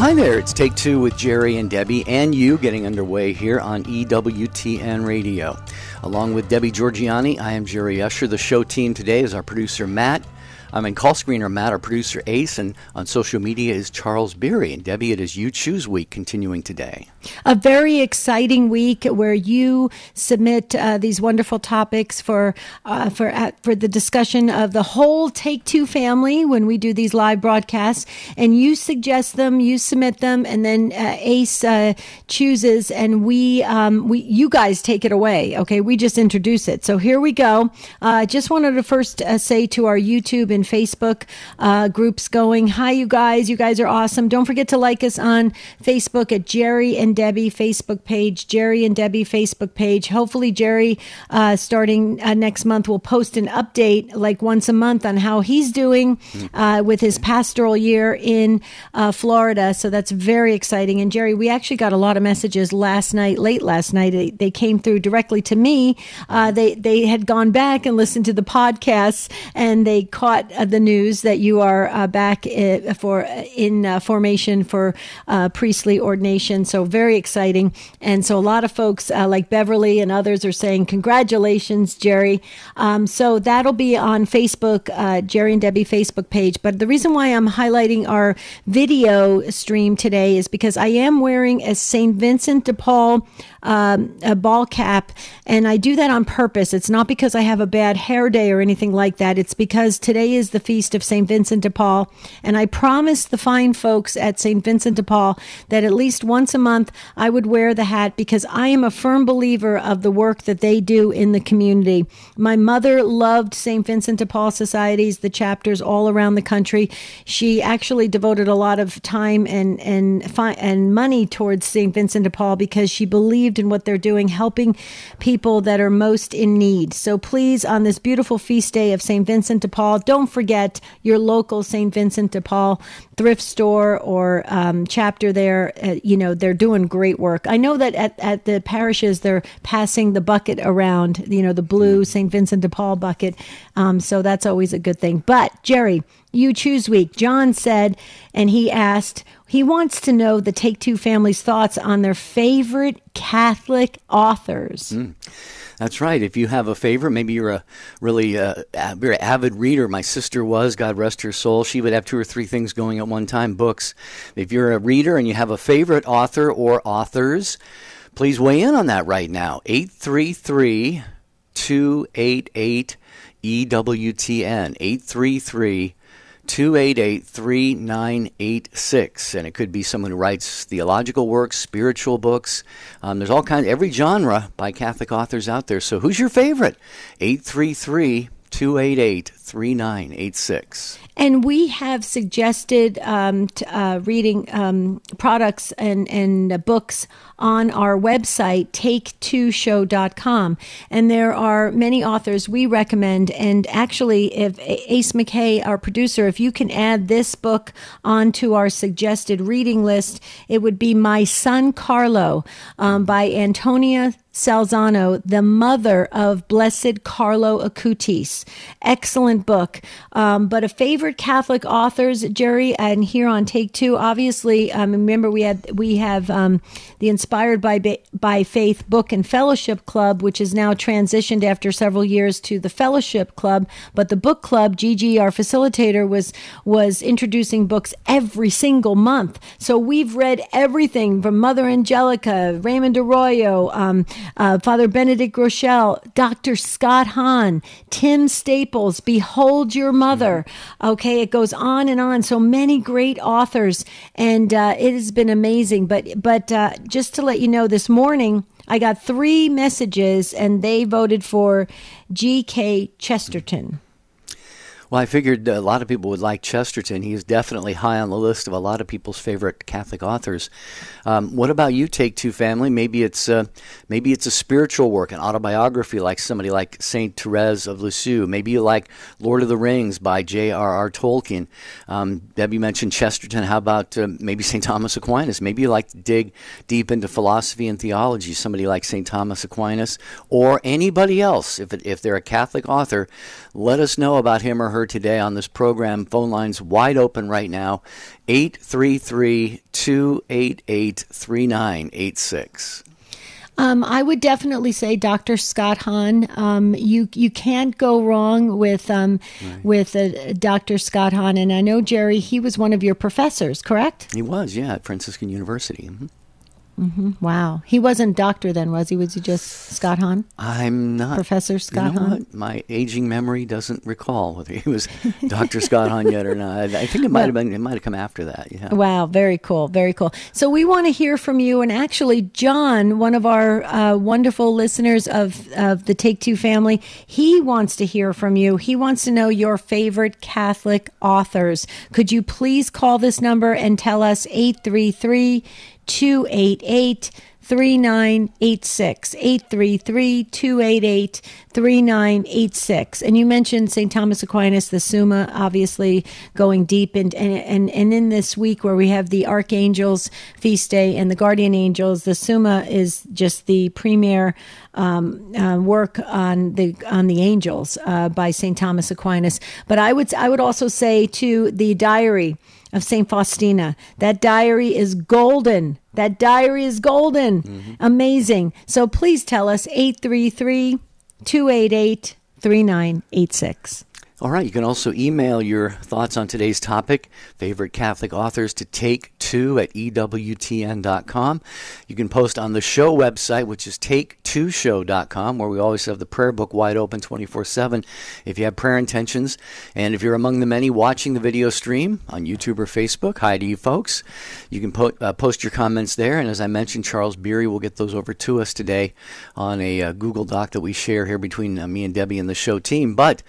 Hi there. It's Take Two with Jerry and Debbie and you getting underway here on EWTN Radio. Along with Debbie Georgianni, I am Jerry Usher. The show team today is our producer, Matt. I'm in call screener Matt, our producer Ace, and on social media is Charles Beery. And Debbie, it is You Choose Week continuing today. A very exciting week where you submit uh, these wonderful topics for uh, for uh, for the discussion of the whole Take Two family when we do these live broadcasts, and you suggest them, you submit them, and then uh, Ace uh, chooses, and we um, we you guys take it away. Okay, we just introduce it. So here we go. I just wanted to first say to our YouTube and and Facebook uh, groups going. Hi, you guys. You guys are awesome. Don't forget to like us on Facebook at Jerry and Debbie Facebook page, Jerry and Debbie Facebook page. Hopefully, Jerry, uh, starting uh, next month, will post an update like once a month on how he's doing uh, with his pastoral year in uh, Florida. So that's very exciting. And Jerry, we actually got a lot of messages last night, late last night. They, they came through directly to me. Uh, they they had gone back and listened to the podcasts, and they caught uh, the news that you are uh, back uh, for in uh, formation for uh, priestly ordination. So very exciting. And so a lot of folks like Beverly and others are saying congratulations, Jerry. Um, so that'll be on Facebook, Jerry and Debbie Facebook page. But the reason why I'm highlighting our video stream today is because I am wearing a St. Vincent de Paul um, a ball cap, and I do that on purpose. It's not because I have a bad hair day or anything like that. It's because today is the feast of St. Vincent de Paul, and I promised the fine folks at St. Vincent de Paul that at least once a month I would wear the hat because I am a firm believer of the work that they do in the community. My mother loved St. Vincent de Paul societies, the chapters all around the country. She actually devoted a lot of time and and and money towards St. Vincent de Paul because she believed in what they're doing, helping people that are most in need. So please, on this beautiful feast day of St. Vincent de Paul, don't forget your local St. Vincent de Paul thrift store or um, chapter there. Uh, you know, they're doing great work. I know that at, at the parishes, they're passing the bucket around, you know, the blue St. Vincent de Paul bucket. Um, so that's always a good thing. But, Jerry, you choose week. John said, and he asked, he wants to know the Take Two family's thoughts on their favorite Catholic authors. Mm. That's right. If you have a favorite, maybe you're a really uh, very avid reader. My sister was, God rest her soul. She would have two or three things going at one time, books. If you're a reader and you have a favorite author or authors, please weigh in on that right now. 833 288 EWTN. 833 288 3986. And it could be someone who writes theological works, spiritual books. Um, there's all kinds, every genre by Catholic authors out there. So who's your favorite? 833 288 3986. And we have suggested um, uh, reading um, products and, and uh, books on our website, take2show.com. And there are many authors we recommend. And actually, if Ace McKay, our producer, if you can add this book onto our suggested reading list, it would be My Son Carlo um, by Antonia Salzano, the mother of Blessed Carlo Acutis. Excellent book. Um, but a favorite Catholic authors, Jerry, and here on Take Two, obviously, um, remember we had we have um, the Inspired by by Faith Book and Fellowship Club, which is now transitioned after several years to the Fellowship Club. But the book club, Gigi, our facilitator, was was introducing books every single month. So we've read everything from Mother Angelica, Raymond Arroyo. Um, uh, Father Benedict Groeschel, Dr. Scott Hahn, Tim Staples, Behold Your Mother. Okay, it goes on and on. So many great authors, and uh, it has been amazing. But but uh, just to let you know, this morning I got three messages, and they voted for G.K. Chesterton. Well, I figured a lot of people would like Chesterton. He is definitely high on the list of a lot of people's favorite Catholic authors. Um, what about you, Take Two Family? Maybe it's uh, maybe it's a spiritual work, an autobiography, like somebody like Saint Therese of Lisieux. Maybe you like Lord of the Rings by J.R.R. Tolkien. Um, Debbie mentioned Chesterton. How about uh, maybe Saint Thomas Aquinas? Maybe you like to dig deep into philosophy and theology. Somebody like Saint Thomas Aquinas, or anybody else. If it, if they're a Catholic author, let us know about him or her her today on this program. Phone lines wide open right now 833 288 3986. Um, I would definitely say Dr. Scott Hahn. Um, you you can't go wrong with um, right. with uh, Dr. Scott Hahn, and I know Jerry. He was one of your professors, correct? He was, yeah, at Franciscan University. Mm-hmm. Mm-hmm. Wow. He wasn't doctor then, was he? Was he just Scott Hahn? I'm not. Professor Scott you know Hahn? My aging memory doesn't recall whether he was Dr. Scott Hahn yet or not. I think it might have been, it might have come after that. Yeah. Wow. Very cool. Very cool. So we want to hear from you. And actually, John, one of our uh, wonderful listeners of, of the Take Two family, he wants to hear from you. He wants to know your favorite Catholic authors. Could you please call this number and tell us 833 288 3986 833 288 3986 and you mentioned st thomas aquinas the summa obviously going deep and, and and in this week where we have the archangels feast day and the guardian angels the summa is just the premier um, uh, work on the on the angels uh, by st thomas aquinas. But i would i would also say to the diary of St. Faustina. That diary is golden. That diary is golden. Mm-hmm. Amazing. So please tell us 833 288 3986. All right. You can also email your thoughts on today's topic, favorite Catholic authors, to take two at EWTN.com. You can post on the show website, which is take2show.com, where we always have the prayer book wide open 24 7 if you have prayer intentions. And if you're among the many watching the video stream on YouTube or Facebook, hi to you folks. You can po- uh, post your comments there. And as I mentioned, Charles Beery will get those over to us today on a uh, Google Doc that we share here between uh, me and Debbie and the show team. But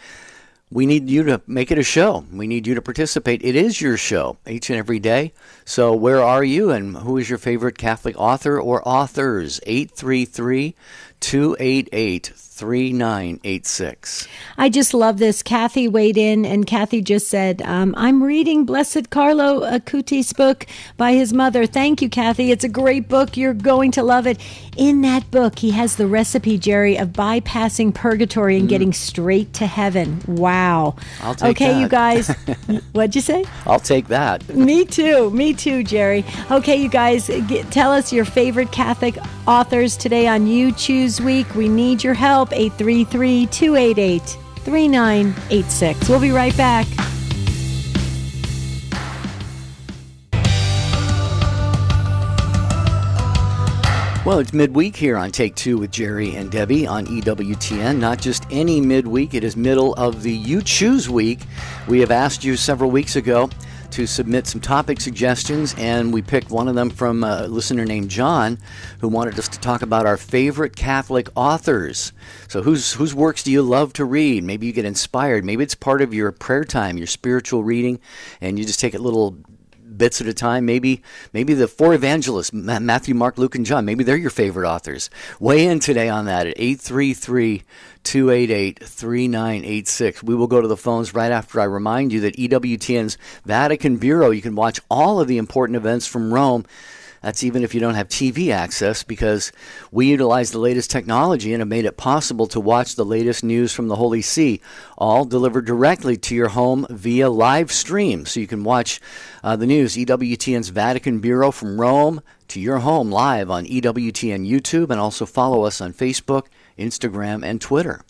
we need you to make it a show. We need you to participate. It is your show each and every day. So, where are you and who is your favorite Catholic author or authors? 833 288 3986. I just love this. Kathy weighed in, and Kathy just said, um, I'm reading Blessed Carlo Acutis' book by his mother. Thank you, Kathy. It's a great book. You're going to love it. In that book, he has the recipe, Jerry, of bypassing purgatory and mm. getting straight to heaven. Wow. I'll take okay, that. you guys. what'd you say? I'll take that. Me too. Me too, Jerry. Okay, you guys, get, tell us your favorite Catholic authors today on You Choose Week. We need your help. 833 288 3986. We'll be right back. Well, it's midweek here on Take Two with Jerry and Debbie on EWTN. Not just any midweek, it is middle of the You Choose Week. We have asked you several weeks ago to submit some topic suggestions, and we picked one of them from a listener named John, who wanted us to talk about our favorite Catholic authors. So, whose whose works do you love to read? Maybe you get inspired. Maybe it's part of your prayer time, your spiritual reading, and you just take a little bits at a time. Maybe maybe the four evangelists, Matthew, Mark, Luke, and John, maybe they're your favorite authors. Weigh in today on that at 833 288 3986. We will go to the phones right after I remind you that EWTN's Vatican Bureau, you can watch all of the important events from Rome that's even if you don't have TV access, because we utilize the latest technology and have made it possible to watch the latest news from the Holy See, all delivered directly to your home via live stream. So you can watch uh, the news, EWTN's Vatican Bureau from Rome to your home live on EWTN YouTube, and also follow us on Facebook, Instagram, and Twitter.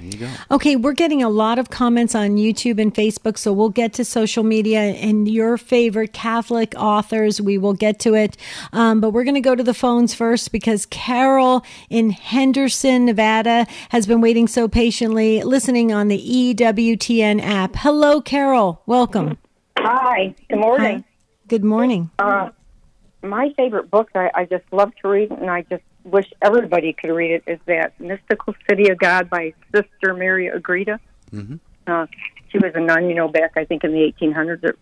There you go. Okay, we're getting a lot of comments on YouTube and Facebook, so we'll get to social media and your favorite Catholic authors. We will get to it. Um, but we're going to go to the phones first because Carol in Henderson, Nevada, has been waiting so patiently, listening on the EWTN app. Hello, Carol. Welcome. Hi. Good morning. Hi. Good morning. Uh, my favorite book I, I just love to read, and I just wish everybody could read it is that Mystical City of God by Sister Mary Agreda. Mm-hmm. Uh, she was a nun, you know, back I think in the 1800s. It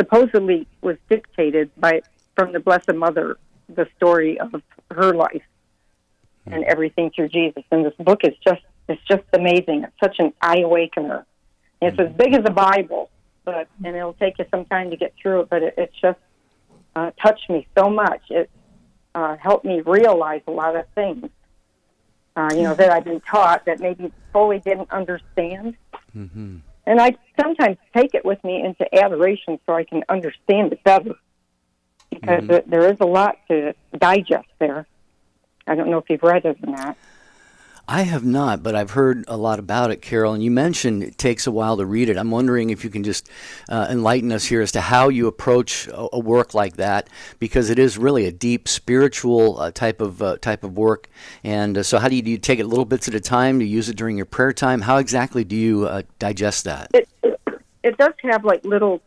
supposedly was dictated by from the Blessed Mother the story of her life mm-hmm. and everything through Jesus. And this book is just it's just amazing. It's such an eye awakener. It's mm-hmm. as big as the Bible, but and it'll take you some time to get through it. But it, it's just uh, touched me so much. It uh, helped me realize a lot of things, uh, you know, that I've been taught that maybe fully didn't understand. Mm-hmm. and I sometimes take it with me into adoration so I can understand it better because mm-hmm. there is a lot to digest there. I don't know if you've read it or not. I have not, but I've heard a lot about it, Carol. And you mentioned it takes a while to read it. I'm wondering if you can just uh, enlighten us here as to how you approach a, a, work like that, because it is really a deep spiritual uh, type of uh, type of work. And uh, so, how do you, do you take it little bits at a time? Do you use it during your prayer time? How exactly do you uh, digest that? It, it, it, does have like little.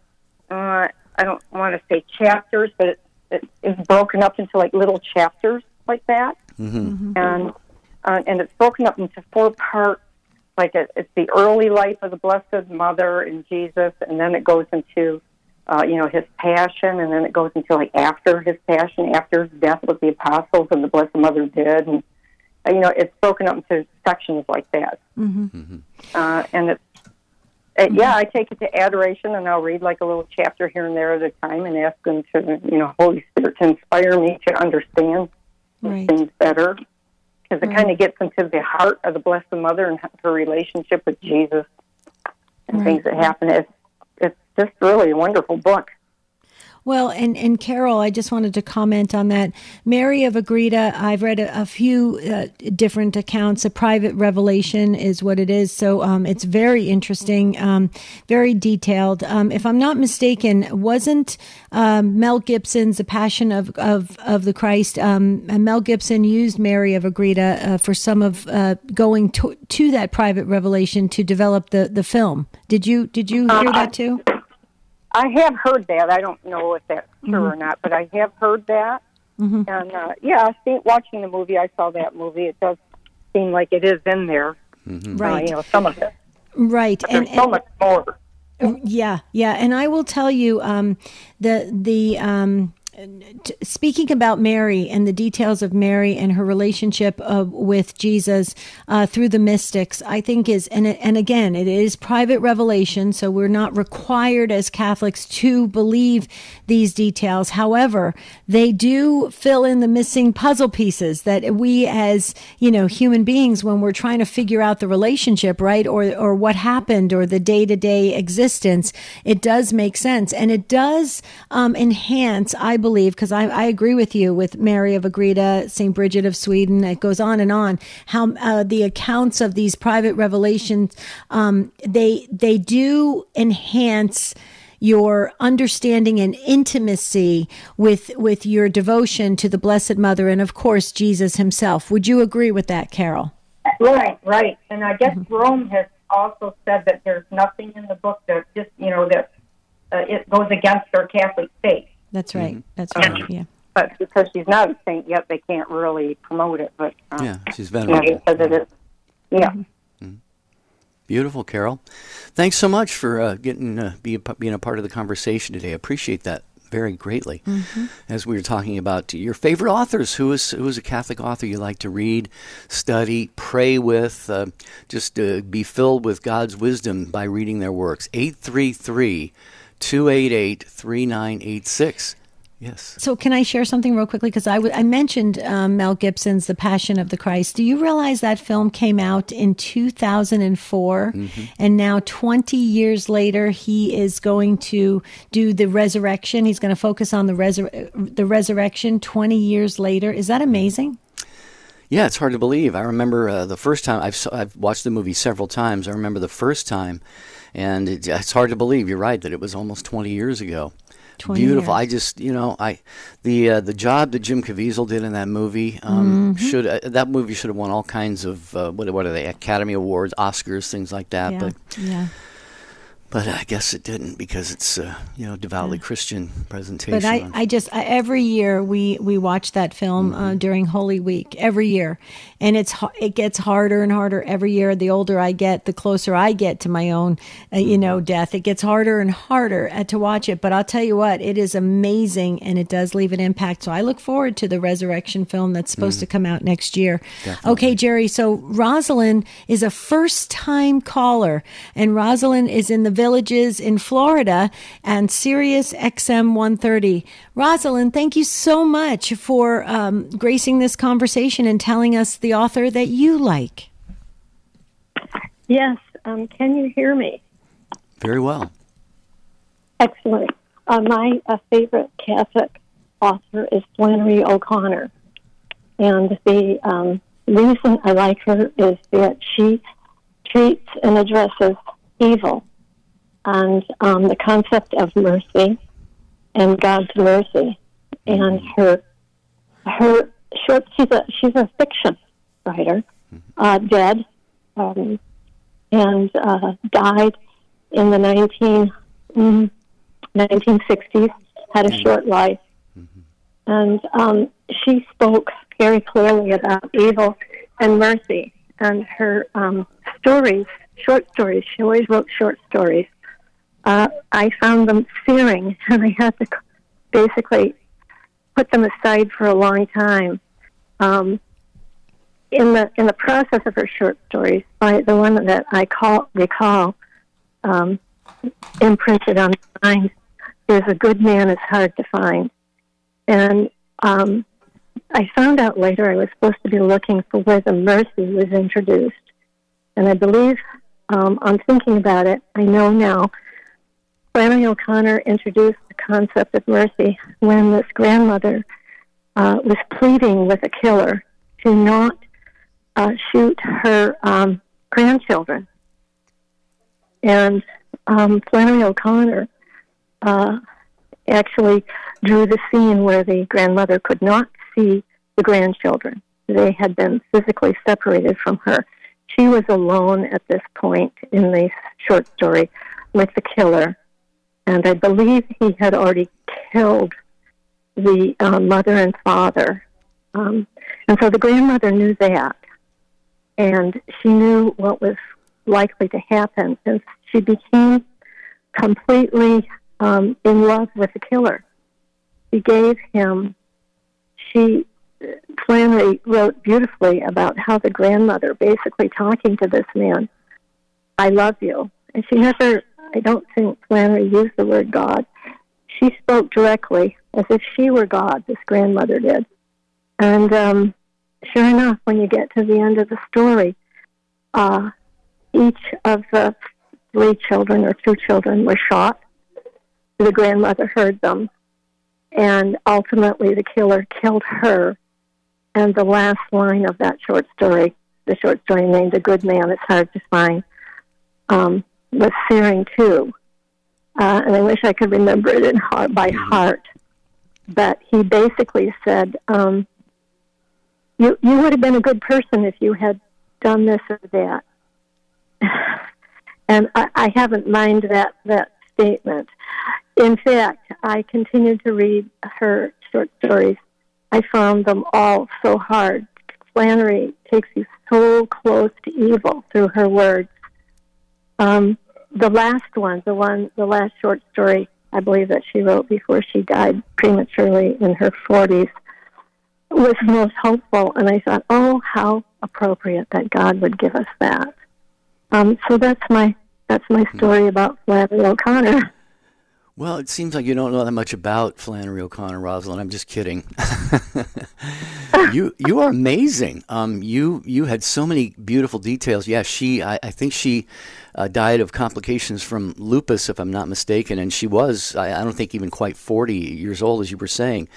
Uh, I don't want to say chapters, but it, it is broken up into like little chapters like that. Mm-hmm. mm-hmm. And uh, and it's broken up into four parts. Like it, it's the early life of the Blessed Mother and Jesus, and then it goes into, uh, you know, his passion, and then it goes into like after his passion, after his death, what the apostles and the Blessed Mother did, and uh, you know, it's broken up into sections like that. Mm-hmm. mm-hmm. Uh, and it's uh, yeah, I take it to adoration, and I'll read like a little chapter here and there at a time, and ask them to, you know, Holy Spirit to inspire me to understand right. things better because it mm-hmm. kind of gets into the heart of the Blessed Mother and her relationship with Jesus and right. things that happen. It's, it's just really a wonderful book. Well, and, and Carol, I just wanted to comment on that. Mary of Agreda, I've read a, a few uh, different accounts. A private revelation is what it is. So um, it's very interesting, um, very detailed. Um, if I'm not mistaken, wasn't um, Mel Gibson's The Passion of, of, of the Christ? Um, Mel Gibson used Mary of Agreda uh, for some of uh, going to, to that private revelation to develop the, the film. Did you did you hear that too? I have heard that. I don't know if that's true mm-hmm. or not, but I have heard that. Mm-hmm. And uh, yeah, I see, watching the movie, I saw that movie. It does seem like it is in there, mm-hmm. right? Uh, you know, some of it, right? But and, there's so much more. Yeah, yeah, and I will tell you, um, the the um, speaking about Mary and the details of Mary and her relationship uh, with Jesus uh, through the mystics, I think is and and again, it is private revelation, so we're not required as Catholics to believe these details. However, they do fill in the missing puzzle pieces that we, as you know, human beings, when we're trying to figure out the relationship, right, or or what happened, or the day to day existence, it does make sense, and it does um, enhance, I believe, because I, I, agree with you with Mary of Agreda, St. Bridget of Sweden. It goes on and on. How uh, the accounts of these private revelations, um, they they do enhance your understanding and intimacy with with your devotion to the Blessed Mother and of course Jesus himself. Would you agree with that, Carol? Right, right. And I guess mm-hmm. Rome has also said that there's nothing in the book that just you know that uh, it goes against their Catholic faith. That's right. Mm-hmm. That's right. Um, yeah. But because she's not a saint yet, they can't really promote it. But um, yeah, she's venerable. Yeah, because it is. Yeah. Mm-hmm. Beautiful, Carol. Thanks so much for uh, getting uh, be a, being a part of the conversation today. I appreciate that very greatly. Mm-hmm. As we were talking about your favorite authors, who is who is a Catholic author you like to read, study, pray with, uh, just uh, be filled with God's wisdom by reading their works. Eight three three 288 3986. Yes. So, can I share something real quickly? Because I, w- I mentioned um, Mel Gibson's The Passion of the Christ. Do you realize that film came out in 2004? Mm-hmm. And now, 20 years later, he is going to do the resurrection. He's going to focus on the, resur- the resurrection 20 years later. Is that amazing? Yeah, it's hard to believe. I remember uh, the first time I've, I've watched the movie several times. I remember the first time and it, it's hard to believe. You're right that it was almost 20 years ago. Beautiful. Years. I just, you know, I the uh, the job that Jim Caviezel did in that movie um, mm-hmm. should uh, that movie should have won all kinds of uh, what what are they Academy Awards, Oscars, things like that. Yeah. But yeah but I guess it didn't because it's uh, you know devoutly yeah. Christian presentation. But I, I just I, every year we we watch that film uh, mm-hmm. uh, during Holy Week every year, and it's it gets harder and harder every year. The older I get, the closer I get to my own uh, you know mm-hmm. death. It gets harder and harder uh, to watch it. But I'll tell you what, it is amazing, and it does leave an impact. So I look forward to the resurrection film that's supposed mm-hmm. to come out next year. Definitely. Okay, Jerry. So Rosalind is a first time caller, and Rosalind is in the villages in Florida and Sirius XM 130. Rosalind, thank you so much for um, gracing this conversation and telling us the author that you like. Yes. Um, can you hear me? Very well. Excellent. Uh, my uh, favorite Catholic author is Flannery O'Connor. And the um, reason I like her is that she treats and addresses evil and um, the concept of mercy and God's mercy. And her her short she's a she's a fiction writer, uh, dead, um, and uh, died in the 19, mm, 1960s. Had a short life, and um, she spoke very clearly about evil and mercy. And her um, stories, short stories, she always wrote short stories. Uh, I found them searing, and I had to basically put them aside for a long time. Um, in the in the process of her short stories, by the one that I call recall um, imprinted on my mind is a good man is hard to find, and um, I found out later I was supposed to be looking for where the mercy was introduced, and I believe um, on thinking about it, I know now. Flannery O'Connor introduced the concept of mercy when this grandmother uh, was pleading with a killer to not uh, shoot her um, grandchildren. And um, Flannery O'Connor uh, actually drew the scene where the grandmother could not see the grandchildren. They had been physically separated from her. She was alone at this point in the short story with the killer. And I believe he had already killed the uh, mother and father. Um, and so the grandmother knew that. And she knew what was likely to happen. And she became completely um, in love with the killer. She gave him, she, Flannery wrote beautifully about how the grandmother basically talking to this man, I love you. And she never, I don't think Flannery used the word God. She spoke directly as if she were God, this grandmother did. And um, sure enough, when you get to the end of the story, uh, each of the three children or two children were shot. The grandmother heard them, and ultimately the killer killed her. And the last line of that short story, the short story named "A Good Man," it's hard to find, um, was searing too. Uh, and I wish I could remember it in heart by heart. But he basically said, um, "You you would have been a good person if you had done this or that." and I, I haven't minded that that statement. In fact, I continued to read her short stories. I found them all so hard. Flannery takes you so close to evil through her words. Um, the last one, the one, the last short story, I believe that she wrote before she died prematurely in her 40s, was most hopeful. And I thought, oh, how appropriate that God would give us that. Um, so that's my that's my story about Flannery O'Connor. Well, it seems like you don't know that much about Flannery O'Connor, Rosalind. I'm just kidding. you you are amazing. Um, you you had so many beautiful details. Yeah, she I, I think she uh, died of complications from lupus, if I'm not mistaken, and she was I, I don't think even quite 40 years old, as you were saying.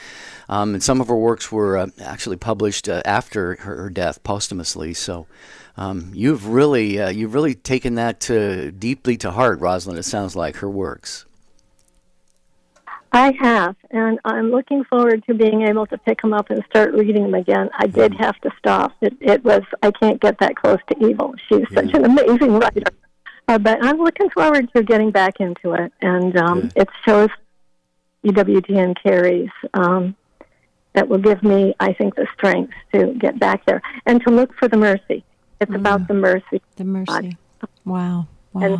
Um, and some of her works were uh, actually published uh, after her, her, death posthumously. So. Um, you've really uh, you've really taken that to, deeply to heart, Rosalind. It sounds like her works. I have, and I'm looking forward to being able to pick them up and start reading them again. I did mm. have to stop. It, it was I can't get that close to evil. She's yeah. such an amazing writer, uh, but I'm looking forward to getting back into it. And um, it shows EWTN carries um, that will give me, I think, the strength to get back there and to look for the mercy. It's mm. about the mercy. The mercy. Wow. Wow. And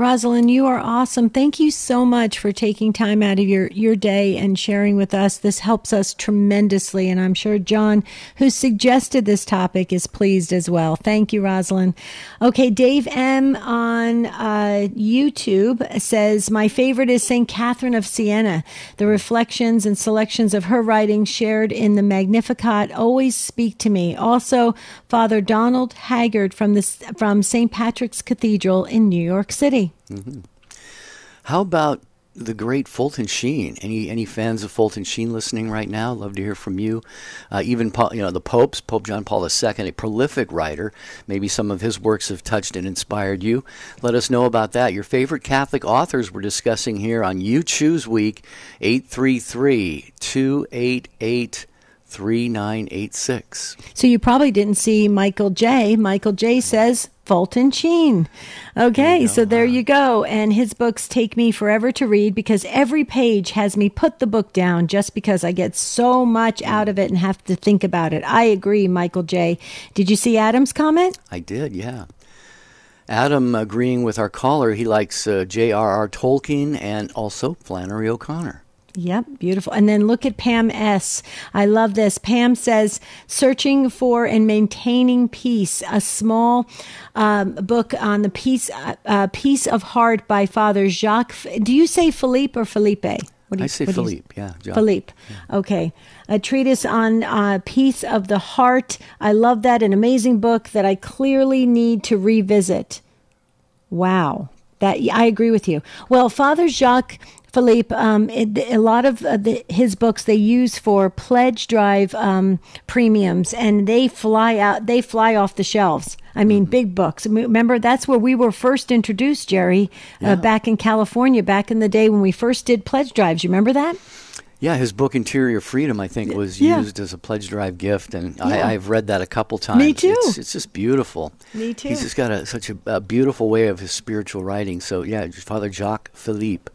Rosalind, you are awesome. Thank you so much for taking time out of your, your day and sharing with us. This helps us tremendously. And I'm sure John, who suggested this topic, is pleased as well. Thank you, Rosalind. Okay, Dave M. on uh, YouTube says, My favorite is St. Catherine of Siena. The reflections and selections of her writings shared in the Magnificat always speak to me. Also, Father Donald Haggerty from, the, from St. Patrick's Cathedral in New York City. Mm-hmm. How about the great Fulton Sheen. Any any fans of Fulton Sheen listening right now? Love to hear from you. Uh, even you know the popes, Pope John Paul II, a prolific writer. Maybe some of his works have touched and inspired you. Let us know about that. Your favorite Catholic authors we're discussing here on You Choose Week 833 288 3986. So you probably didn't see Michael J. Michael J says Fulton Sheen. Okay, so there you go. And his books take me forever to read because every page has me put the book down just because I get so much out of it and have to think about it. I agree, Michael J. Did you see Adam's comment? I did, yeah. Adam agreeing with our caller, he likes uh, J.R.R. Tolkien and also Flannery O'Connor. Yep, beautiful. And then look at Pam S. I love this. Pam says, Searching for and Maintaining Peace, a small um, book on the peace, uh, uh, peace of Heart by Father Jacques. Do you say Philippe or Felipe? What do you, I say Philippe, yeah. John. Philippe, yeah. okay. A treatise on uh, peace of the heart. I love that. An amazing book that I clearly need to revisit. Wow. That I agree with you. Well, Father Jacques Philippe, um, it, a lot of uh, the, his books they use for pledge drive um, premiums, and they fly out. They fly off the shelves. I mean, mm-hmm. big books. Remember, that's where we were first introduced, Jerry, uh, yeah. uh, back in California, back in the day when we first did pledge drives. You remember that? Yeah, his book Interior Freedom, I think, was yeah. used as a pledge drive gift, and yeah. I, have read that a couple times. Me too. It's, it's just beautiful. Me too. He's just got a, such a, a, beautiful way of his spiritual writing. So yeah, Father Jacques Philippe.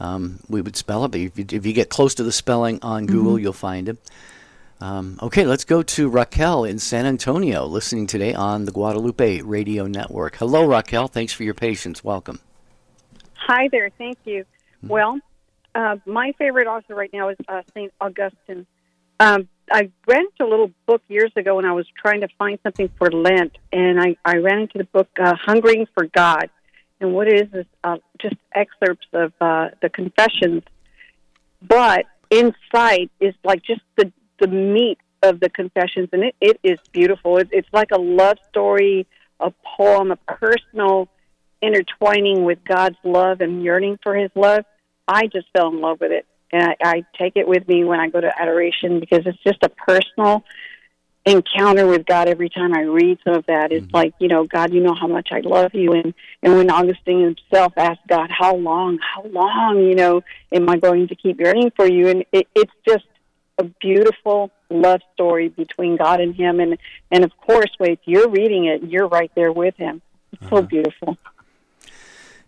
Um, we would spell it, but if you, if you, get close to the spelling on Google, mm-hmm. you'll find it. Um, okay, let's go to Raquel in San Antonio, listening today on the Guadalupe Radio Network. Hello, Raquel. Thanks for your patience. Welcome. Hi there. Thank you. Mm-hmm. Well, uh, my favorite author right now is uh, St. Augustine. Um, I ran into a little book years ago when I was trying to find something for Lent, and I, I ran into the book uh, Hungering for God and what it is is uh, just excerpts of uh, the confessions, but inside is like just the the meat of the confessions, and it, it is beautiful. It, it's like a love story, a poem, a personal intertwining with God's love and yearning for His love. I just fell in love with it, and I, I take it with me when I go to adoration because it's just a personal encounter with God every time I read some of that. It's mm-hmm. like, you know, God, you know how much I love you. And, and when Augustine himself asked God, how long, how long, you know, am I going to keep yearning for you? And it, it's just a beautiful love story between God and him. And, and of course, if you're reading it, you're right there with him. It's uh-huh. so beautiful.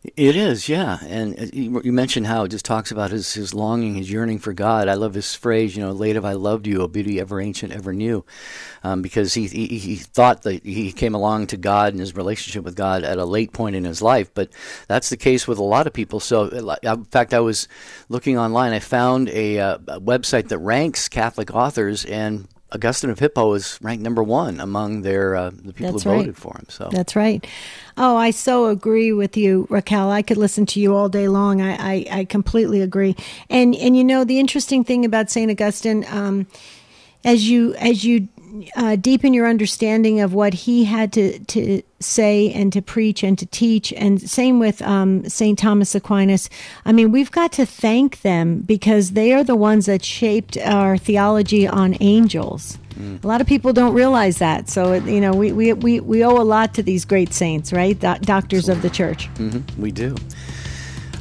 It is, yeah. And uh, you mentioned how it just talks about his, his longing, his yearning for God. I love this phrase, you know, late have I loved you, O beauty ever ancient, ever new. Um, because he, he, he thought that he came along to God and his relationship with God at a late point in his life. But that's the case with a lot of people. So, uh, in fact, I was looking online. I found a, uh, a website that ranks Catholic authors, and Augustine of Hippo is ranked number one among their uh, the people That's who right. voted for him. So That's right. Oh, I so agree with you, Raquel. I could listen to you all day long. I, I, I completely agree. And and you know the interesting thing about Saint Augustine, um, as you as you uh, deepen your understanding of what he had to, to say and to preach and to teach. And same with um, St. Thomas Aquinas. I mean, we've got to thank them because they are the ones that shaped our theology on angels. Mm. A lot of people don't realize that. So, you know, we, we, we, we owe a lot to these great saints, right? Do- doctors of the church. Mm-hmm. We do.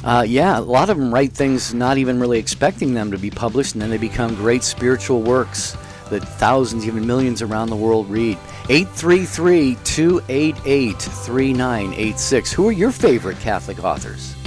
Uh, yeah, a lot of them write things not even really expecting them to be published, and then they become great spiritual works that thousands, even millions around the world read. 833 288 3986. Who are your favorite Catholic authors?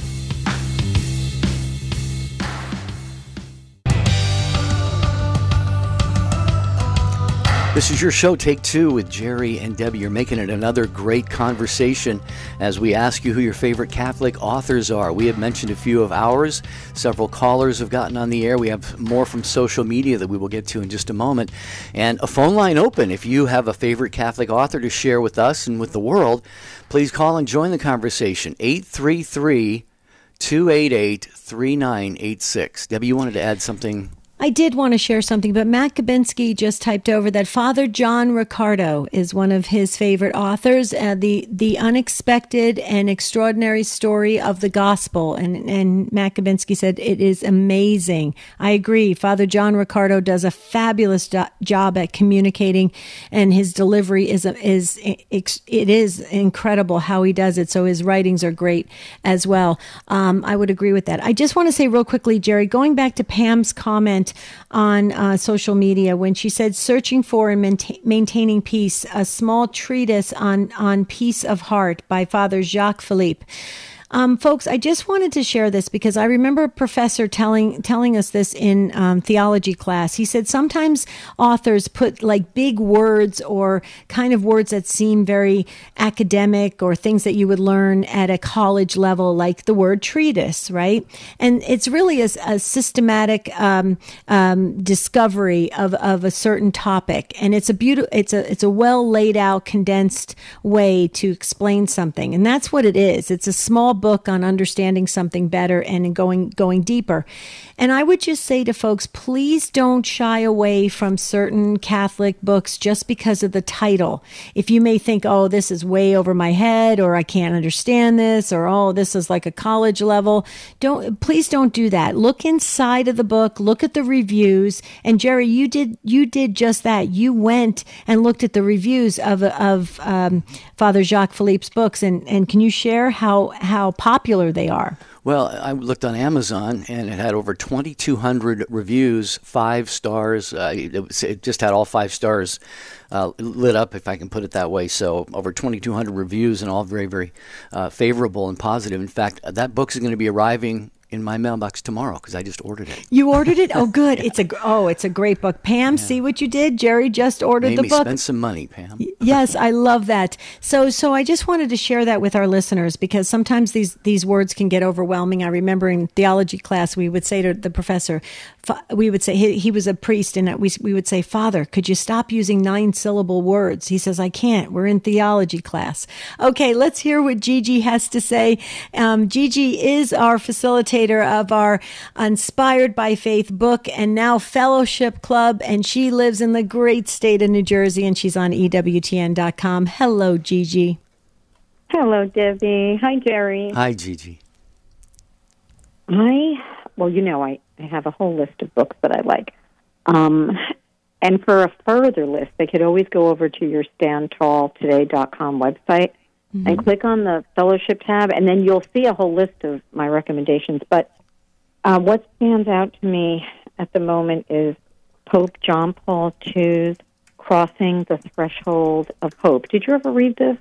This is your show, Take Two, with Jerry and Debbie. You're making it another great conversation as we ask you who your favorite Catholic authors are. We have mentioned a few of ours. Several callers have gotten on the air. We have more from social media that we will get to in just a moment. And a phone line open. If you have a favorite Catholic author to share with us and with the world, please call and join the conversation. 833 288 3986. Debbie, you wanted to add something I did want to share something, but Matt Gabinski just typed over that Father John Riccardo is one of his favorite authors. Uh, the the unexpected and extraordinary story of the gospel, and and Matt Gabinski said it is amazing. I agree. Father John Riccardo does a fabulous do- job at communicating, and his delivery is is it is incredible how he does it. So his writings are great as well. Um, I would agree with that. I just want to say real quickly, Jerry, going back to Pam's comment on uh, social media when she said searching for and maintain, maintaining peace a small treatise on on peace of heart by father jacques philippe um, folks, I just wanted to share this because I remember a professor telling telling us this in um, theology class. He said sometimes authors put like big words or kind of words that seem very academic or things that you would learn at a college level, like the word treatise, right? And it's really a, a systematic um, um discovery of, of a certain topic, and it's a beautiful, it's a it's a well laid out, condensed way to explain something, and that's what it is. It's a small book on understanding something better and going going deeper. And I would just say to folks, please don't shy away from certain Catholic books just because of the title. If you may think, "Oh, this is way over my head," or "I can't understand this," or "Oh, this is like a college level," don't please don't do that. Look inside of the book, look at the reviews. And Jerry, you did you did just that. You went and looked at the reviews of of um, Father Jacques Philippe's books, and and can you share how how popular they are. Well, I looked on Amazon and it had over 2,200 reviews, five stars. Uh, it, it, just had all five stars uh, lit up, if I can put it that way. So, over 2,200 reviews and all very, very uh, favorable and positive. In fact, that book is going to be arriving in my mailbox tomorrow because I just ordered it. You ordered it? Oh, good. It's a oh, it's a great book. Pam, yeah. see what you did? Jerry just ordered Made the me book. Spend some money, Pam. yes, I love that. So, so I just wanted to share that with our listeners because sometimes these these words can get overwhelming. I remember in theology class we would say to the professor, we would say he, he was a priest, and we we would say, Father, could you stop using nine syllable words? He says, I can't. We're in theology class. Okay, let's hear what Gigi has to say. Um, Gigi is our facilitator of our Inspired by Faith book and now Fellowship Club, and she lives in the great state of New Jersey, and she's on EWTN.com. Hello, Gigi. Hello, Debbie. Hi, Jerry. Hi, Gigi. I, well, you know, I I have a whole list of books that I like. Um, and for a further list, they could always go over to your standtalltoday.com website mm-hmm. and click on the fellowship tab, and then you'll see a whole list of my recommendations. But uh, what stands out to me at the moment is Pope John Paul II's Crossing the Threshold of Hope. Did you ever read this?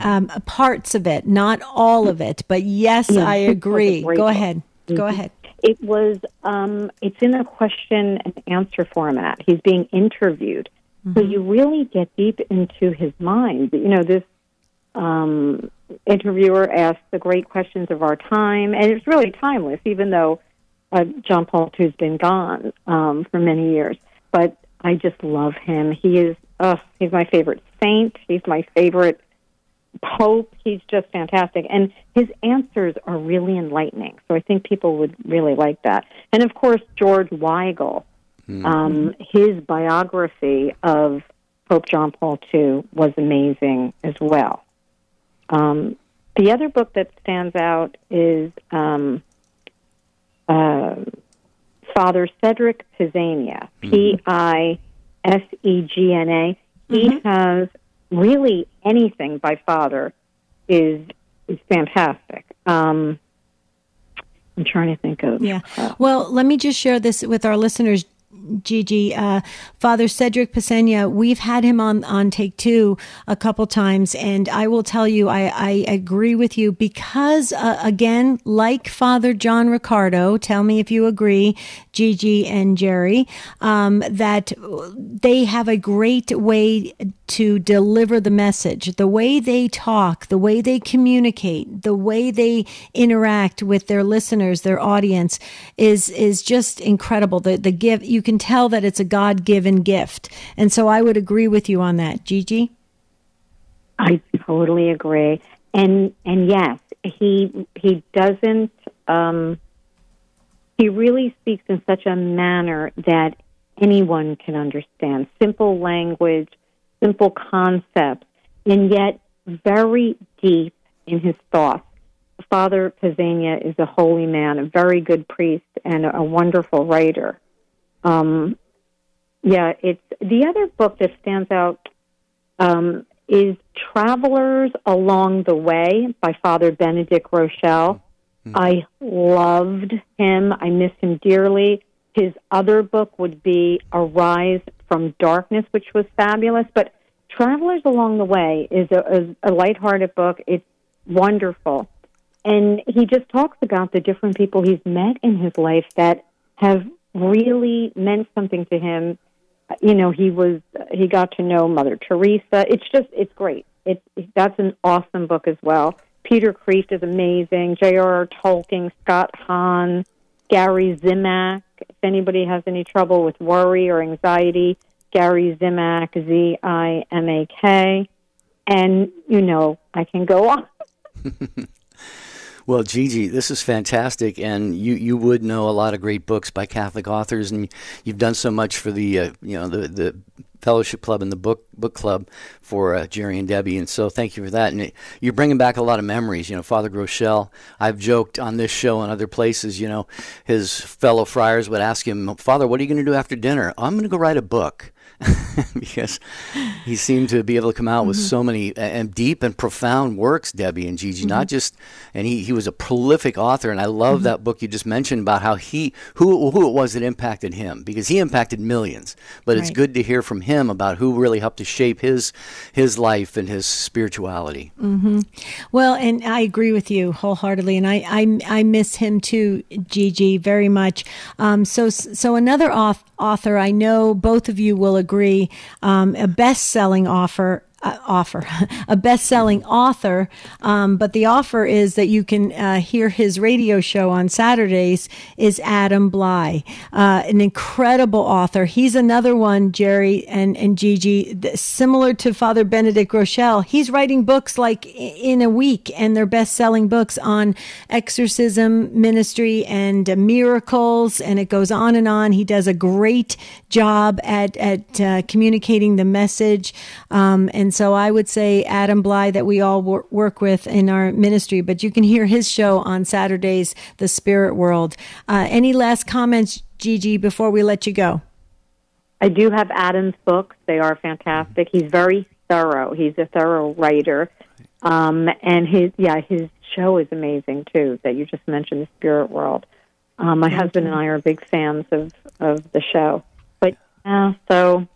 Um, parts of it, not all of it, but yes, yeah, I agree. Go ahead. Mm-hmm. Go ahead. It was. Um, it's in a question and answer format. He's being interviewed, mm-hmm. so you really get deep into his mind. You know, this um, interviewer asks the great questions of our time, and it's really timeless, even though uh, John Paul II has been gone um, for many years. But I just love him. He is. Uh, he's my favorite saint. He's my favorite Pope. He's just fantastic. And his answers are really enlightening. So I think people would really like that. And of course, George Weigel, mm-hmm. um, his biography of Pope John Paul II was amazing as well. Um, the other book that stands out is um, uh, Father Cedric Pisegna, mm-hmm. P I S E G N A. He mm-hmm. has really anything by Father is is fantastic. Um, I'm trying to think of. Yeah. Uh, well, let me just share this with our listeners. Gigi, uh, Father Cedric Pisegna, we've had him on, on take two a couple times. And I will tell you, I, I agree with you because, uh, again, like Father John Riccardo, tell me if you agree, Gigi and Jerry, um, that they have a great way to deliver the message. The way they talk, the way they communicate, the way they interact with their listeners, their audience is, is just incredible. The, the gift, you can tell that it's a God given gift. And so I would agree with you on that. Gigi? I totally agree. And, and yes, he, he doesn't, um, he really speaks in such a manner that anyone can understand. Simple language, simple concepts, and yet very deep in his thoughts. Father Pisegna is a holy man, a very good priest, and a, wonderful writer. Um, yeah, it's the other book that stands out um, is Travelers Along the Way by Father Benedict Groeschel. Mm-hmm. I loved him. I miss him dearly. His other book would be Arise from Darkness, which was fabulous. But Travelers Along the Way is a, is a lighthearted book. It's wonderful. And he just talks about the different people he's met in his life that have really meant something to him. You know, he was he got to know Mother Teresa. It's just it's great. It's that's an awesome book as well. Peter Kreeft is amazing. J.R.R. Tolkien, Scott Hahn, Gary Zimak. If anybody has any trouble with worry or anxiety, Gary Zimak, Z I M A K. And, you know, I can go on. Well, Gigi, this is fantastic, and you, you would know a lot of great books by Catholic authors, and you've done so much for the uh, you know the the fellowship club and the book book club for uh, Jerry and Debbie, and so thank you for that. And it, you're bringing back a lot of memories. You know, Father Groeschel. I've joked on this show and other places. You know, his fellow friars would ask him, "Father, what are you going to do after dinner?" I'm going to go write a book. because he seemed to be able to come out mm-hmm. with so many and deep and profound works, Debbie and Gigi. Mm-hmm. Not just, and he, he was a prolific author, and I love mm-hmm. that book you just mentioned about how he who who it was that impacted him because he impacted millions. But right. it's good to hear from him about who really helped to shape his his life and his spirituality. Mm-hmm. Well, and I agree with you wholeheartedly, and I I, I miss him too, Gigi, very much. Um, so so another author I know both of you will agree um, a best selling offer uh, offer, a best selling author. Um, but the offer is that you can uh, hear his radio show on Saturdays is Adam Blai, uh, an incredible author. He's another one, Jerry and, and Gigi, similar to Father Benedict Groeschel. He's writing books like in a week, and they're best selling books on exorcism ministry and miracles, and it goes on and on. He does a great job at, at uh, communicating the message. Um, and and so I would say Adam Blai that we all wor- work with in our ministry, but you can hear his show on Saturdays, The Spirit World. Uh, any last comments, Gigi, before we let you go? I do have Adam's books. They are fantastic. He's very thorough. He's a thorough writer. Um, and his, yeah, his show is amazing too, that you just mentioned, The Spirit World. Um, my husband and I are big fans of, of the show. But, yeah, so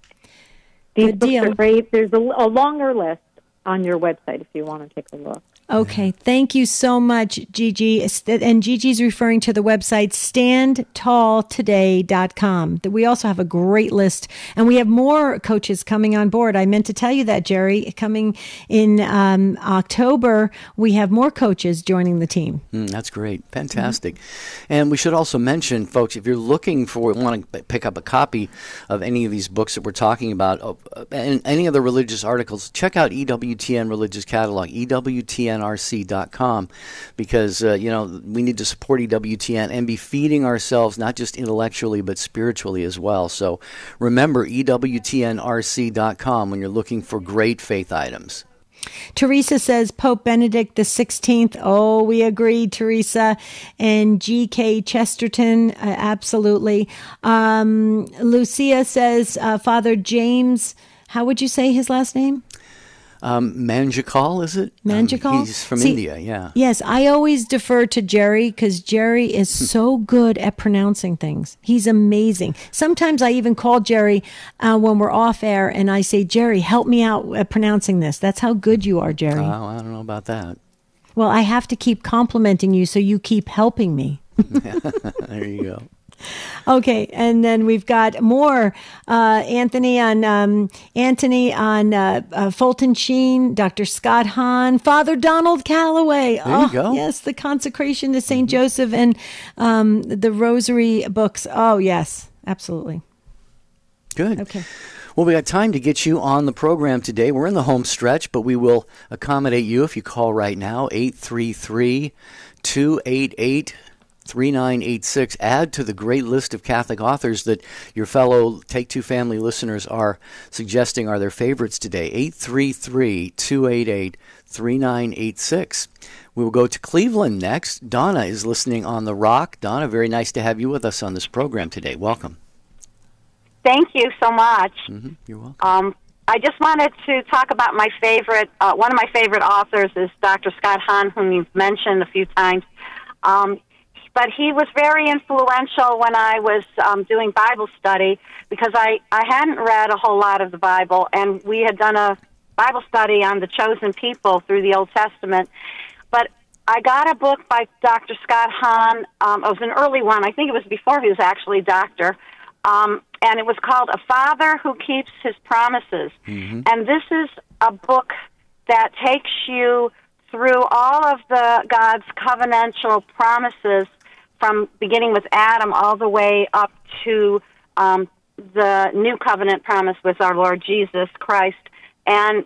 these Good books deal. are great. There's a, a longer list on your website if you want to take a look. Okay, thank you so much, Gigi. And Gigi's referring to the website standtalltoday.com. We also have a great list, and we have more coaches coming on board. I meant to tell you that, Jerry. Coming in um, October, we have more coaches joining the team. Mm, that's great. Fantastic. Mm-hmm. And we should also mention, folks, if you're looking for, want to pick up a copy of any of these books that we're talking about, and any of the religious articles, check out EWTN Religious Catalog, EWTN EWTNRC.com because, uh, you know, we need to support EWTN and be feeding ourselves not just intellectually but spiritually as well. So remember EWTNRC.com when you're looking for great faith items. Teresa says Pope Benedict the 16th. Oh, we agree, Teresa. And G.K. Chesterton, uh, absolutely. Um, Lucia says uh, Father James, how would you say his last name? Um, Manjackal, is it? Manjackal? Um, he's from See, India, yeah. Yes, I always defer to Jerry because Jerry is hmm. so good at pronouncing things. He's amazing. Sometimes I even call Jerry uh, when we're off air and I say, Jerry, help me out at pronouncing this. That's how good you are, Jerry. Oh, I don't know about that. Well, I have to keep complimenting you so you keep helping me. there you go. Okay, and then we've got more uh, Anthony on um, Anthony on uh, uh, Fulton Sheen, Dr. Scott Hahn, Father Donald Calloway. There oh, you go. Yes, the consecration to saint mm-hmm. Joseph and um, the Rosary books. Oh, yes, absolutely. Good. Okay. Well, we got time to get you on the program today. We're in the home stretch, but we will accommodate you if you call right now, 833 288 3986. Add to the great list of Catholic authors that your fellow Take Two family listeners are suggesting are their favorites today. 833 288 3986. We will go to Cleveland next. Donna is listening on The Rock. Donna, very nice to have you with us on this program today. Welcome. Thank you so much. Mm-hmm. You're welcome. Um, I just wanted to talk about my favorite, uh, one of my favorite authors is Dr. Scott Hahn, whom you've mentioned a few times. Um, but he was very influential when I was um, doing Bible study because I, I hadn't read a whole lot of the Bible, and we had done a Bible study on the chosen people through the Old Testament. But I got a book by Dr. Scott Hahn. Um, it was an early one. I think it was before he was actually a doctor. Um, and it was called A Father Who Keeps His Promises. Mm-hmm. And this is a book that takes you through all of the God's covenantal promises from beginning with Adam all the way up to um, the new covenant promise with our Lord Jesus Christ. And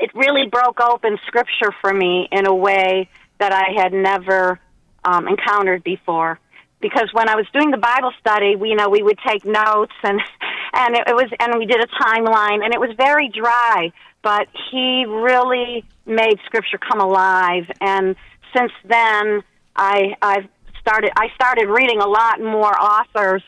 it really broke open Scripture for me in a way that I had never um, encountered before. Because when I was doing the Bible study, we you know we would take notes and and it, it was and we did a timeline and it was very dry. But he really made Scripture come alive. And since then, I I've started I started reading a lot more authors.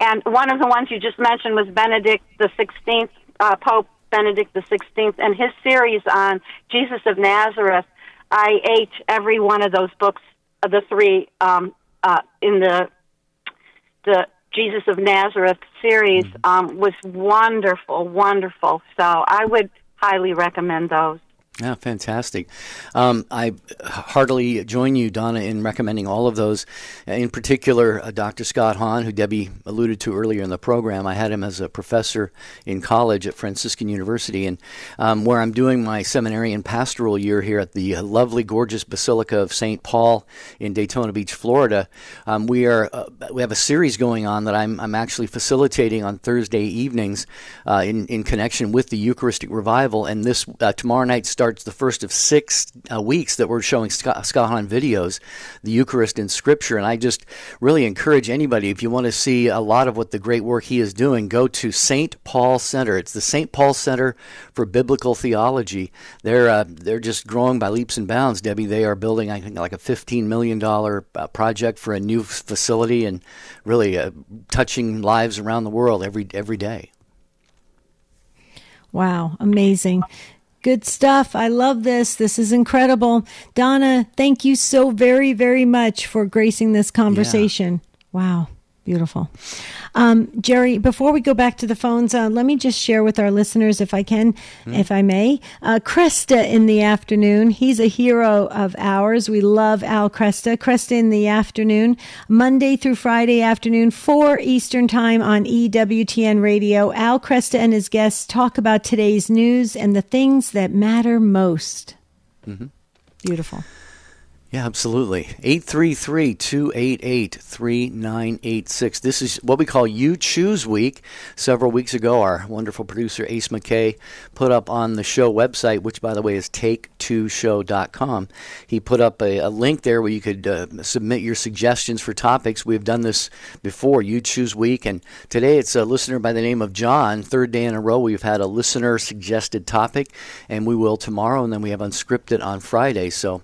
And one of the ones you just mentioned was Benedict the Sixteenth, uh, Pope Benedict the Sixteenth, and his series on Jesus of Nazareth. I ate every one of those books, uh, the three um, uh, in the the Jesus of Nazareth series um, was wonderful, wonderful. So I would highly recommend those. Yeah, fantastic. Um, I heartily join you, Donna, in recommending all of those. In particular, uh, Dr. Scott Hahn, who Debbie alluded to earlier in the program. I had him as a professor in college at Franciscan University, and um, where I'm doing my seminary and pastoral year here at the lovely, gorgeous Basilica of St. Paul in Daytona Beach, Florida. Um, we are uh, we have a series going on that I'm I'm actually facilitating on Thursday evenings uh, in in connection with the Eucharistic revival, and this uh, tomorrow night starts the first of six uh, weeks that we're showing Scott, videos, the Eucharist in Scripture. And I just really encourage anybody, if you want to see a lot of what the great work he is doing, go to St. Paul Center. It's the St. Paul Center for Biblical Theology. They're uh, they're just growing by leaps and bounds, Debbie. They are building, I think, like a $15 million uh, project for a new facility and really uh, touching lives around the world every every day. Wow, amazing. Good stuff. I love this. This is incredible. Donna, thank you so very, very much for gracing this conversation. Yeah. Wow. Beautiful. Um, Jerry, before we go back to the phones, uh, let me just share with our listeners, if I can, mm. if I may. Uh, Kresta in the afternoon. He's a hero of ours. We love Al Kresta. Kresta in the afternoon, Monday through Friday afternoon, 4 Eastern Time on EWTN Radio. Al Kresta and his guests talk about today's news and the things that matter most. Mm-hmm. Beautiful. Yeah, absolutely. 833 288 3986. This is what we call You Choose Week. Several weeks ago, our wonderful producer Ace McKay put up on the show website, which, by the way, is take2show.com. He put up a, a link there where you could uh, submit your suggestions for topics. We've done this before, You Choose Week. And today it's a listener by the name of John. Third day in a row, we've had a listener suggested topic, and we will tomorrow, and then we have Unscripted on Friday. So,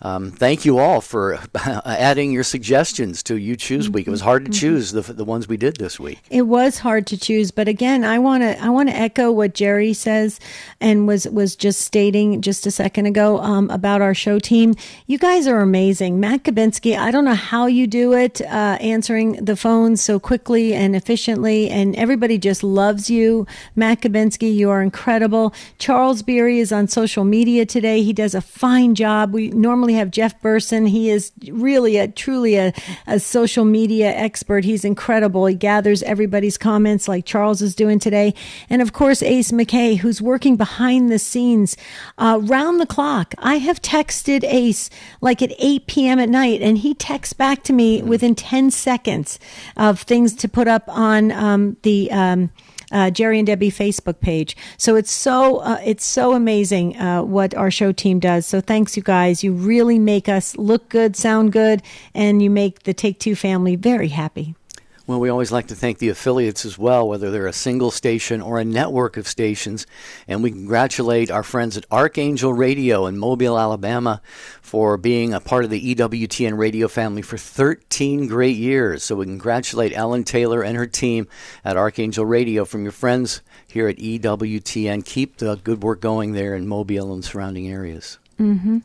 um, thank you all for adding your suggestions to You Choose Week. It was hard to Mm-hmm. choose the, the ones we did this week. It was hard to choose, but again, I want to I want to echo what Jerry says and was was just stating just a second ago um, about our show team. You guys are amazing, Matt Kabinski. I don't know how you do it, uh, answering the phones so quickly and efficiently, and everybody just loves you, Matt Kabinski. You are incredible. Charles Beery is on social media today. He does a fine job. We normally have Jeff Burson. He is really a truly a, a social media expert. He's incredible. He gathers everybody's comments like Charles is doing today. And of course, Ace McKay, who's working behind the scenes uh, round the clock. I have texted Ace like at 8 p.m. at night, and he texts back to me within 10 seconds of things to put up on um, the. Um, uh, Jerry and Debbie Facebook page. So it's so uh, it's so amazing uh, what our show team does. So thanks, you guys. You really make us look good, sound good, and you make the Take Two family very happy. Well, we always like to thank the affiliates as well, whether they're a single station or a network of stations. And we congratulate our friends at Archangel Radio in Mobile, Alabama, for being a part of the EWTN radio family for 13 great years. So we congratulate Ellen Taylor and her team at Archangel Radio from your friends here at EWTN. Keep the good work going there in Mobile and surrounding areas. Mm-hmm.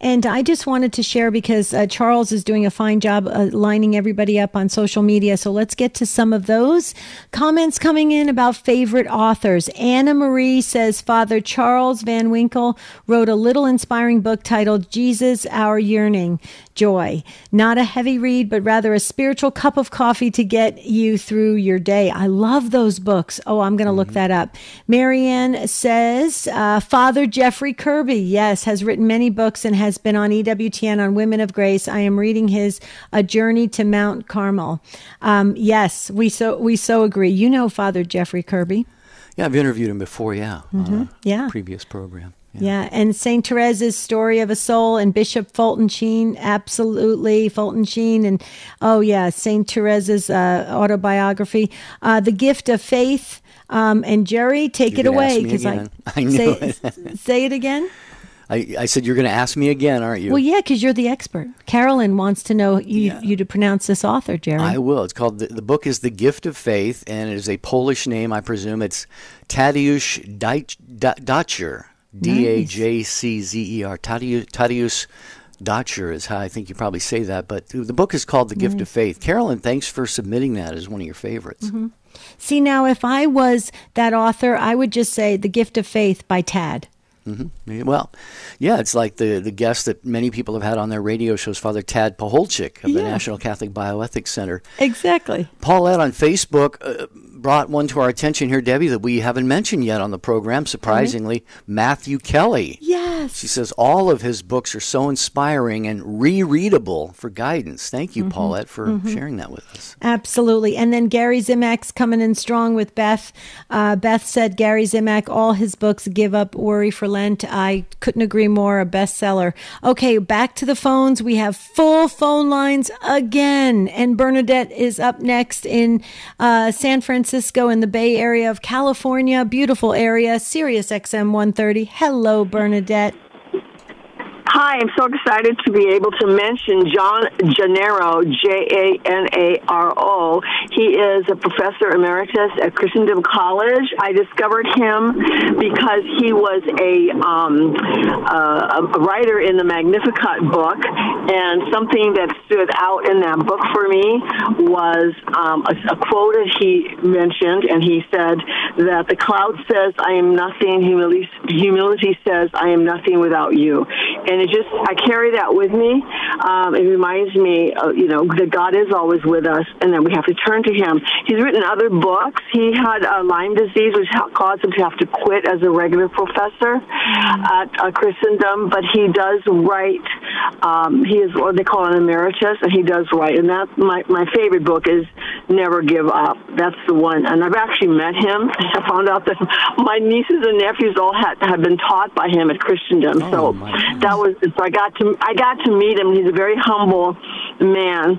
And I just wanted to share because uh, Charles is doing a fine job uh, lining everybody up on social media. So let's get to some of those comments coming in about favorite authors. Anna Marie says Father Charles Van Winkle wrote a little inspiring book titled Jesus, Our Yearning Joy. Not a heavy read, but rather a spiritual cup of coffee to get you through your day. I love those books. Oh, I'm going to mm-hmm. look that up. Marianne says uh, Father Jeffrey Kirby, yes, has written many books and has been on EWTN on Women of Grace. I am reading his A Journey to Mount Carmel. Um, yes, we so we so agree. You know Father Jeffrey Kirby. Yeah, I've interviewed him before. Yeah, mm-hmm. yeah, previous program. Yeah. yeah. and St. Therese's Story of a Soul and Bishop Fulton Sheen, absolutely. Fulton Sheen, and oh, yeah, St. Therese's uh, autobiography. Uh, the Gift of Faith. Um, and Jerry, take you it away because I, I say, it. say it again. I, I said you're going to ask me again, aren't you? Well, yeah, because you're the expert. Carolyn wants to know you, yeah. you to pronounce this author, Jerry. I will. It's called the, the book is The Gift of Faith, and it is a Polish name, I presume. It's Tadeusz Dajczer, D A J C Z E R. Tadeusz Dajczer is how I think you probably say that. But the book is called The Gift of Faith. Carolyn, thanks for submitting that as one of your favorites. Mm-hmm. See, now, if I was that author, I would just say The Gift of Faith by Tad. Mm-hmm. Well, yeah, it's like the the guest that many people have had on their radio shows, Father Tad Pacholczyk of yeah. the National Catholic Bioethics Center. Exactly. Paulette on Facebook uh, brought one to our attention here, Debbie, that we haven't mentioned yet on the program. Surprisingly, mm-hmm. Matthew Kelly. Yes. She says all of his books are so inspiring and rereadable for guidance. Thank you, mm-hmm. Paulette, for mm-hmm. sharing that with us. Absolutely. And then Gary Zimak's coming in strong with Beth. Uh, Beth said Gary Zimak, all his books give up worry for Lent. I couldn't agree more. A bestseller. Okay, back to the phones. We have full phone lines again. And Bernadette is up next in uh, San Francisco in the Bay Area of California. Beautiful area. Sirius XM 130. Hello, Bernadette. Hi, I'm so excited to be able to mention John Janaro, J A N A R O. He is a professor emeritus at Christendom College. I discovered him because he was a, um, uh, a writer in the Magnificat book, and something that stood out in that book for me was um, a, a quote that he mentioned, and he said that the cloud says, I am nothing, humility, humility says, I am nothing without you. And it just I carry that with me. Um, it reminds me, uh, you know, that God is always with us, and that we have to turn to Him. He's written other books. He had uh, Lyme disease, which caused him to have to quit as a regular professor at uh, Christendom. But he does write. Um, he is what they call an emeritus, and he does write. And that my my favorite book is Never Give Up. That's the one. And I've actually met him. I found out that my nieces and nephews all had had been taught by him at Christendom. Oh, so that was so I got to I got to meet him. He's a very humble man,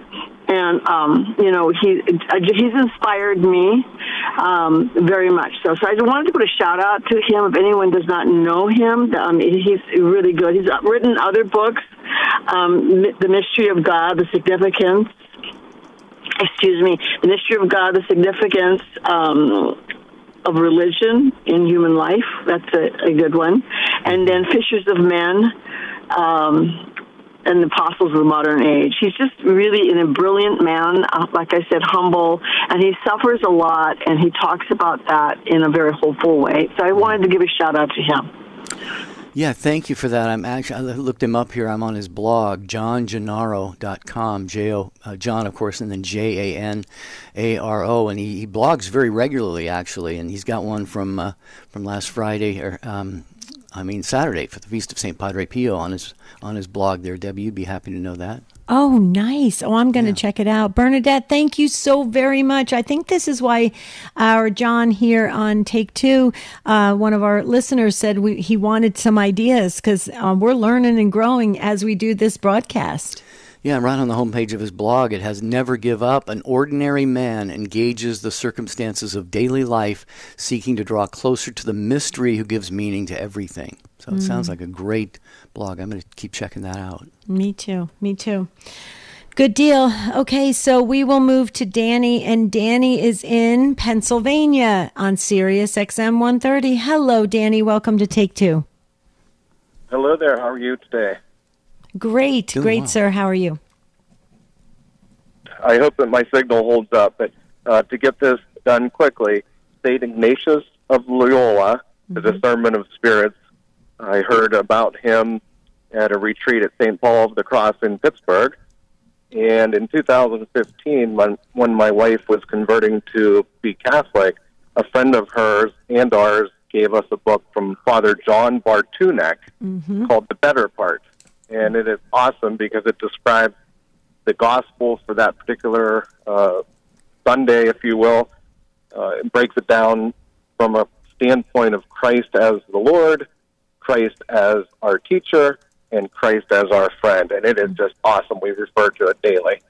and um, you know he he's inspired me um, very much. So, so I just wanted to put a shout out to him. If anyone does not know him, um, he's really good. He's written other books, um, The Mystery of God, The Significance. Excuse me, The Mystery of God, The Significance. Um, of religion in human life. That's a, a good one. And then Fishers of Men, um, and the apostles of the modern age. He's just really a brilliant man, uh, like I said, humble, and he suffers a lot, and he talks about that in a very hopeful way. So I wanted to give a shout out to him. Yeah, thank you for that. I'm actually I looked him up here. I'm on his blog, johnjanaro.com. J O uh, John, of course, and then J A N A R O, and he, he, blogs very regularly, actually. And he's got one from uh, from last Friday, or um, I mean Saturday for the feast of Saint Padre Pio on his on his blog there. Debbie, you'd be happy to know that. Oh, nice. Oh, I'm going to check it out. Bernadette, thank you so very much. I think this is why our John here on Take Two, uh, one of our listeners said we, he wanted some ideas because um, we're learning and growing as we do this broadcast. Yeah, right on the homepage of his blog, it has Never Give Up. An ordinary man engages the circumstances of daily life, seeking to draw closer to the mystery who gives meaning to everything. So it sounds mm. like a great blog. I'm going to keep checking that out. Me too. Me too. Good deal. Okay, so we will move to Danny, and Danny is in Pennsylvania on Sirius XM 130. Hello, Danny. Welcome to Take Two. Hello there. How are you today? Great, Doing great, well. sir. How are you? I hope that my signal holds up. But uh, to get this done quickly, Saint Ignatius of Loyola, the discernment of spirits. I heard about him at a retreat at St. Paul of the Cross in Pittsburgh. And in 2015, when, when my wife was converting to be Catholic, a friend of hers and ours gave us a book from Father John Bartunek called The Better Part. And it is awesome because it describes the gospel for that particular uh, Sunday, if you will. Uh, it breaks it down from a standpoint of Christ as the Lord, Christ as our teacher, and Christ as our friend. And it is just awesome. We refer to it daily.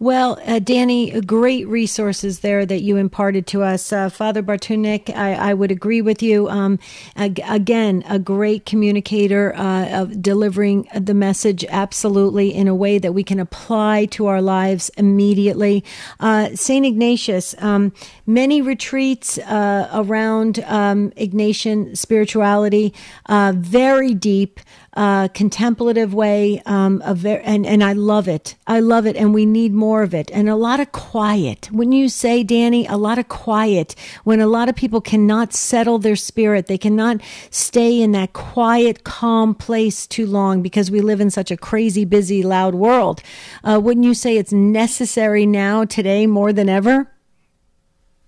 Well, uh, Danny, great resources there that you imparted to us. Uh, Father Bartunek, I, I would agree with you. Um, ag- again, a great communicator uh, of delivering the message absolutely in a way that we can apply to our lives immediately. Uh, St. Ignatius, um, many retreats uh, around um, Ignatian spirituality, uh, very deep uh, contemplative way um, of ver- and and I love it. I love it, and we need more of it, and a lot of quiet. When you say, Danny, a lot of quiet. When a lot of people cannot settle their spirit, they cannot stay in that quiet, calm place too long because we live in such a crazy, busy, loud world. Uh, wouldn't you say it's necessary now, today, more than ever?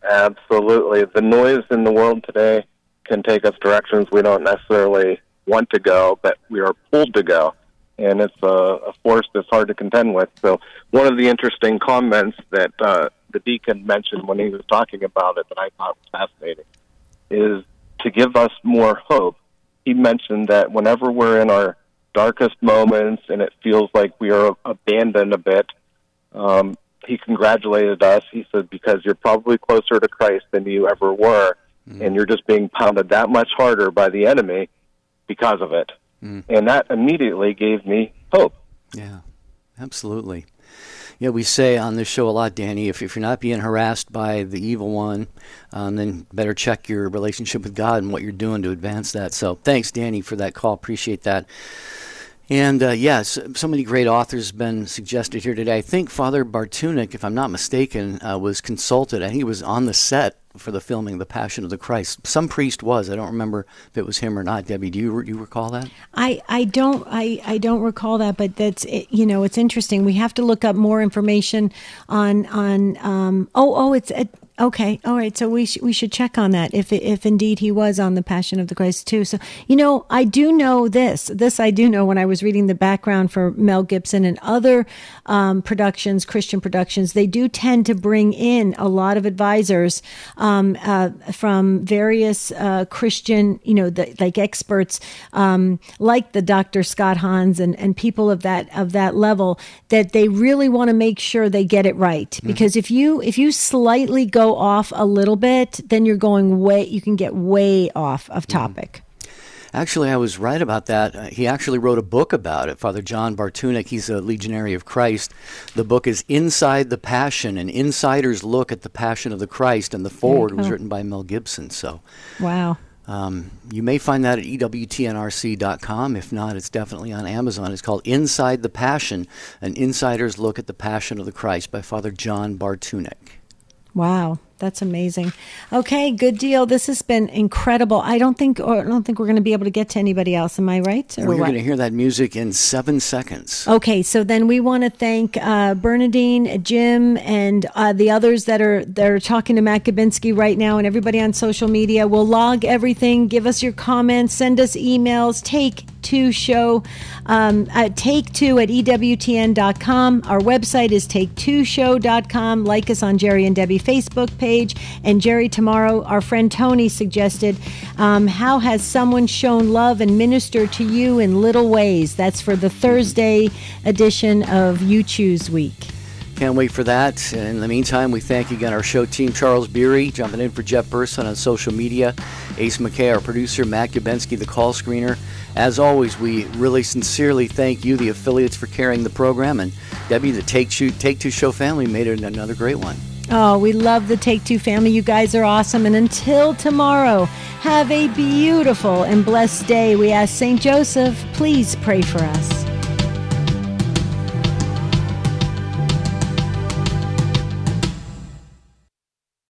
Absolutely. The noise in the world today can take us directions we don't necessarily want to go, but we are pulled to go. And it's a, a force that's hard to contend with. So, one of the interesting comments that uh, the deacon mentioned when he was talking about it that I thought was fascinating is to give us more hope. He mentioned that whenever we're in our darkest moments and it feels like we are abandoned a bit, um, he congratulated us. He said, because you're probably closer to Christ than you ever were, and you're just being pounded that much harder by the enemy because of it. And that immediately gave me hope. Yeah, absolutely. Yeah, we say on this show a lot, Danny, if, if you're not being harassed by the evil one, um, then better check your relationship with God and what you're doing to advance that. So thanks, Danny, for that call. Appreciate that. And uh, yes, so many great authors have been suggested here today. I think Father Bartunek, if I'm not mistaken, uh, was consulted. I think he was on the set for the filming of The Passion of the Christ. Some priest was. I don't remember if it was him or not. Debbie, do you, you recall that? I, I don't I, I don't recall that, but that's it, you know it's interesting. We have to look up more information on on um oh oh it's uh, okay all right. So we sh- we should check on that if if indeed he was on the Passion of the Christ too. So you know I do know this this I do know when I was reading the background for Mel Gibson and other um, productions Christian productions they do tend to bring in a lot of advisors um, uh, from various uh, Christian you know the, like experts um, like the Dr. Scott Hahns and, and people of that of that level that they really want to make sure they get it right because if you if you slightly go off a little bit then you're going way you can get way off of topic. Actually, I was right about that. Uh, he actually wrote a book about it, Father John Bartunek. He's a legionary of Christ. The book is Inside the Passion, an insider's look at the Passion of the Christ, and the forward was written by Mel Gibson. So Wow. um, you may find that at EWTNRC.com. If not, it's definitely on Amazon. It's called Inside the Passion, an insider's look at the Passion of the Christ by Father John Bartunek. Wow, that's amazing. Okay, good deal. This has been incredible. I don't think or I don't think we're going to be able to get to anybody else. Am I right? Or We're going to hear that music in seven seconds. Okay, so then we want to thank uh, Bernadine, Jim, and uh, the others that are that are talking to Matt Gabinski right now, and everybody on social media. We'll log everything. Give us your comments. Send us emails. Take Two Show. Um, at Take Two at EWTN.com. Our website is Take2Show.com. Like us on Jerry and Debbie Facebook page. And Jerry, tomorrow, our friend Tony suggested, um, How has someone shown love and ministered to you in little ways? That's for the Thursday edition of You Choose Week. Can't wait for that. In the meantime, we thank again our show team, Charles Beery, jumping in for Jeff Burson on social media, Ace McKay, our producer, Matt Gubensky, the call screener. As always, we really sincerely thank you, the affiliates, for carrying the program. And Debbie, the Take Two, Take Two Show family made it another great one. Oh, we love the Take Two family. You guys are awesome. And until tomorrow, have a beautiful and blessed day. We ask St. Joseph, please pray for us.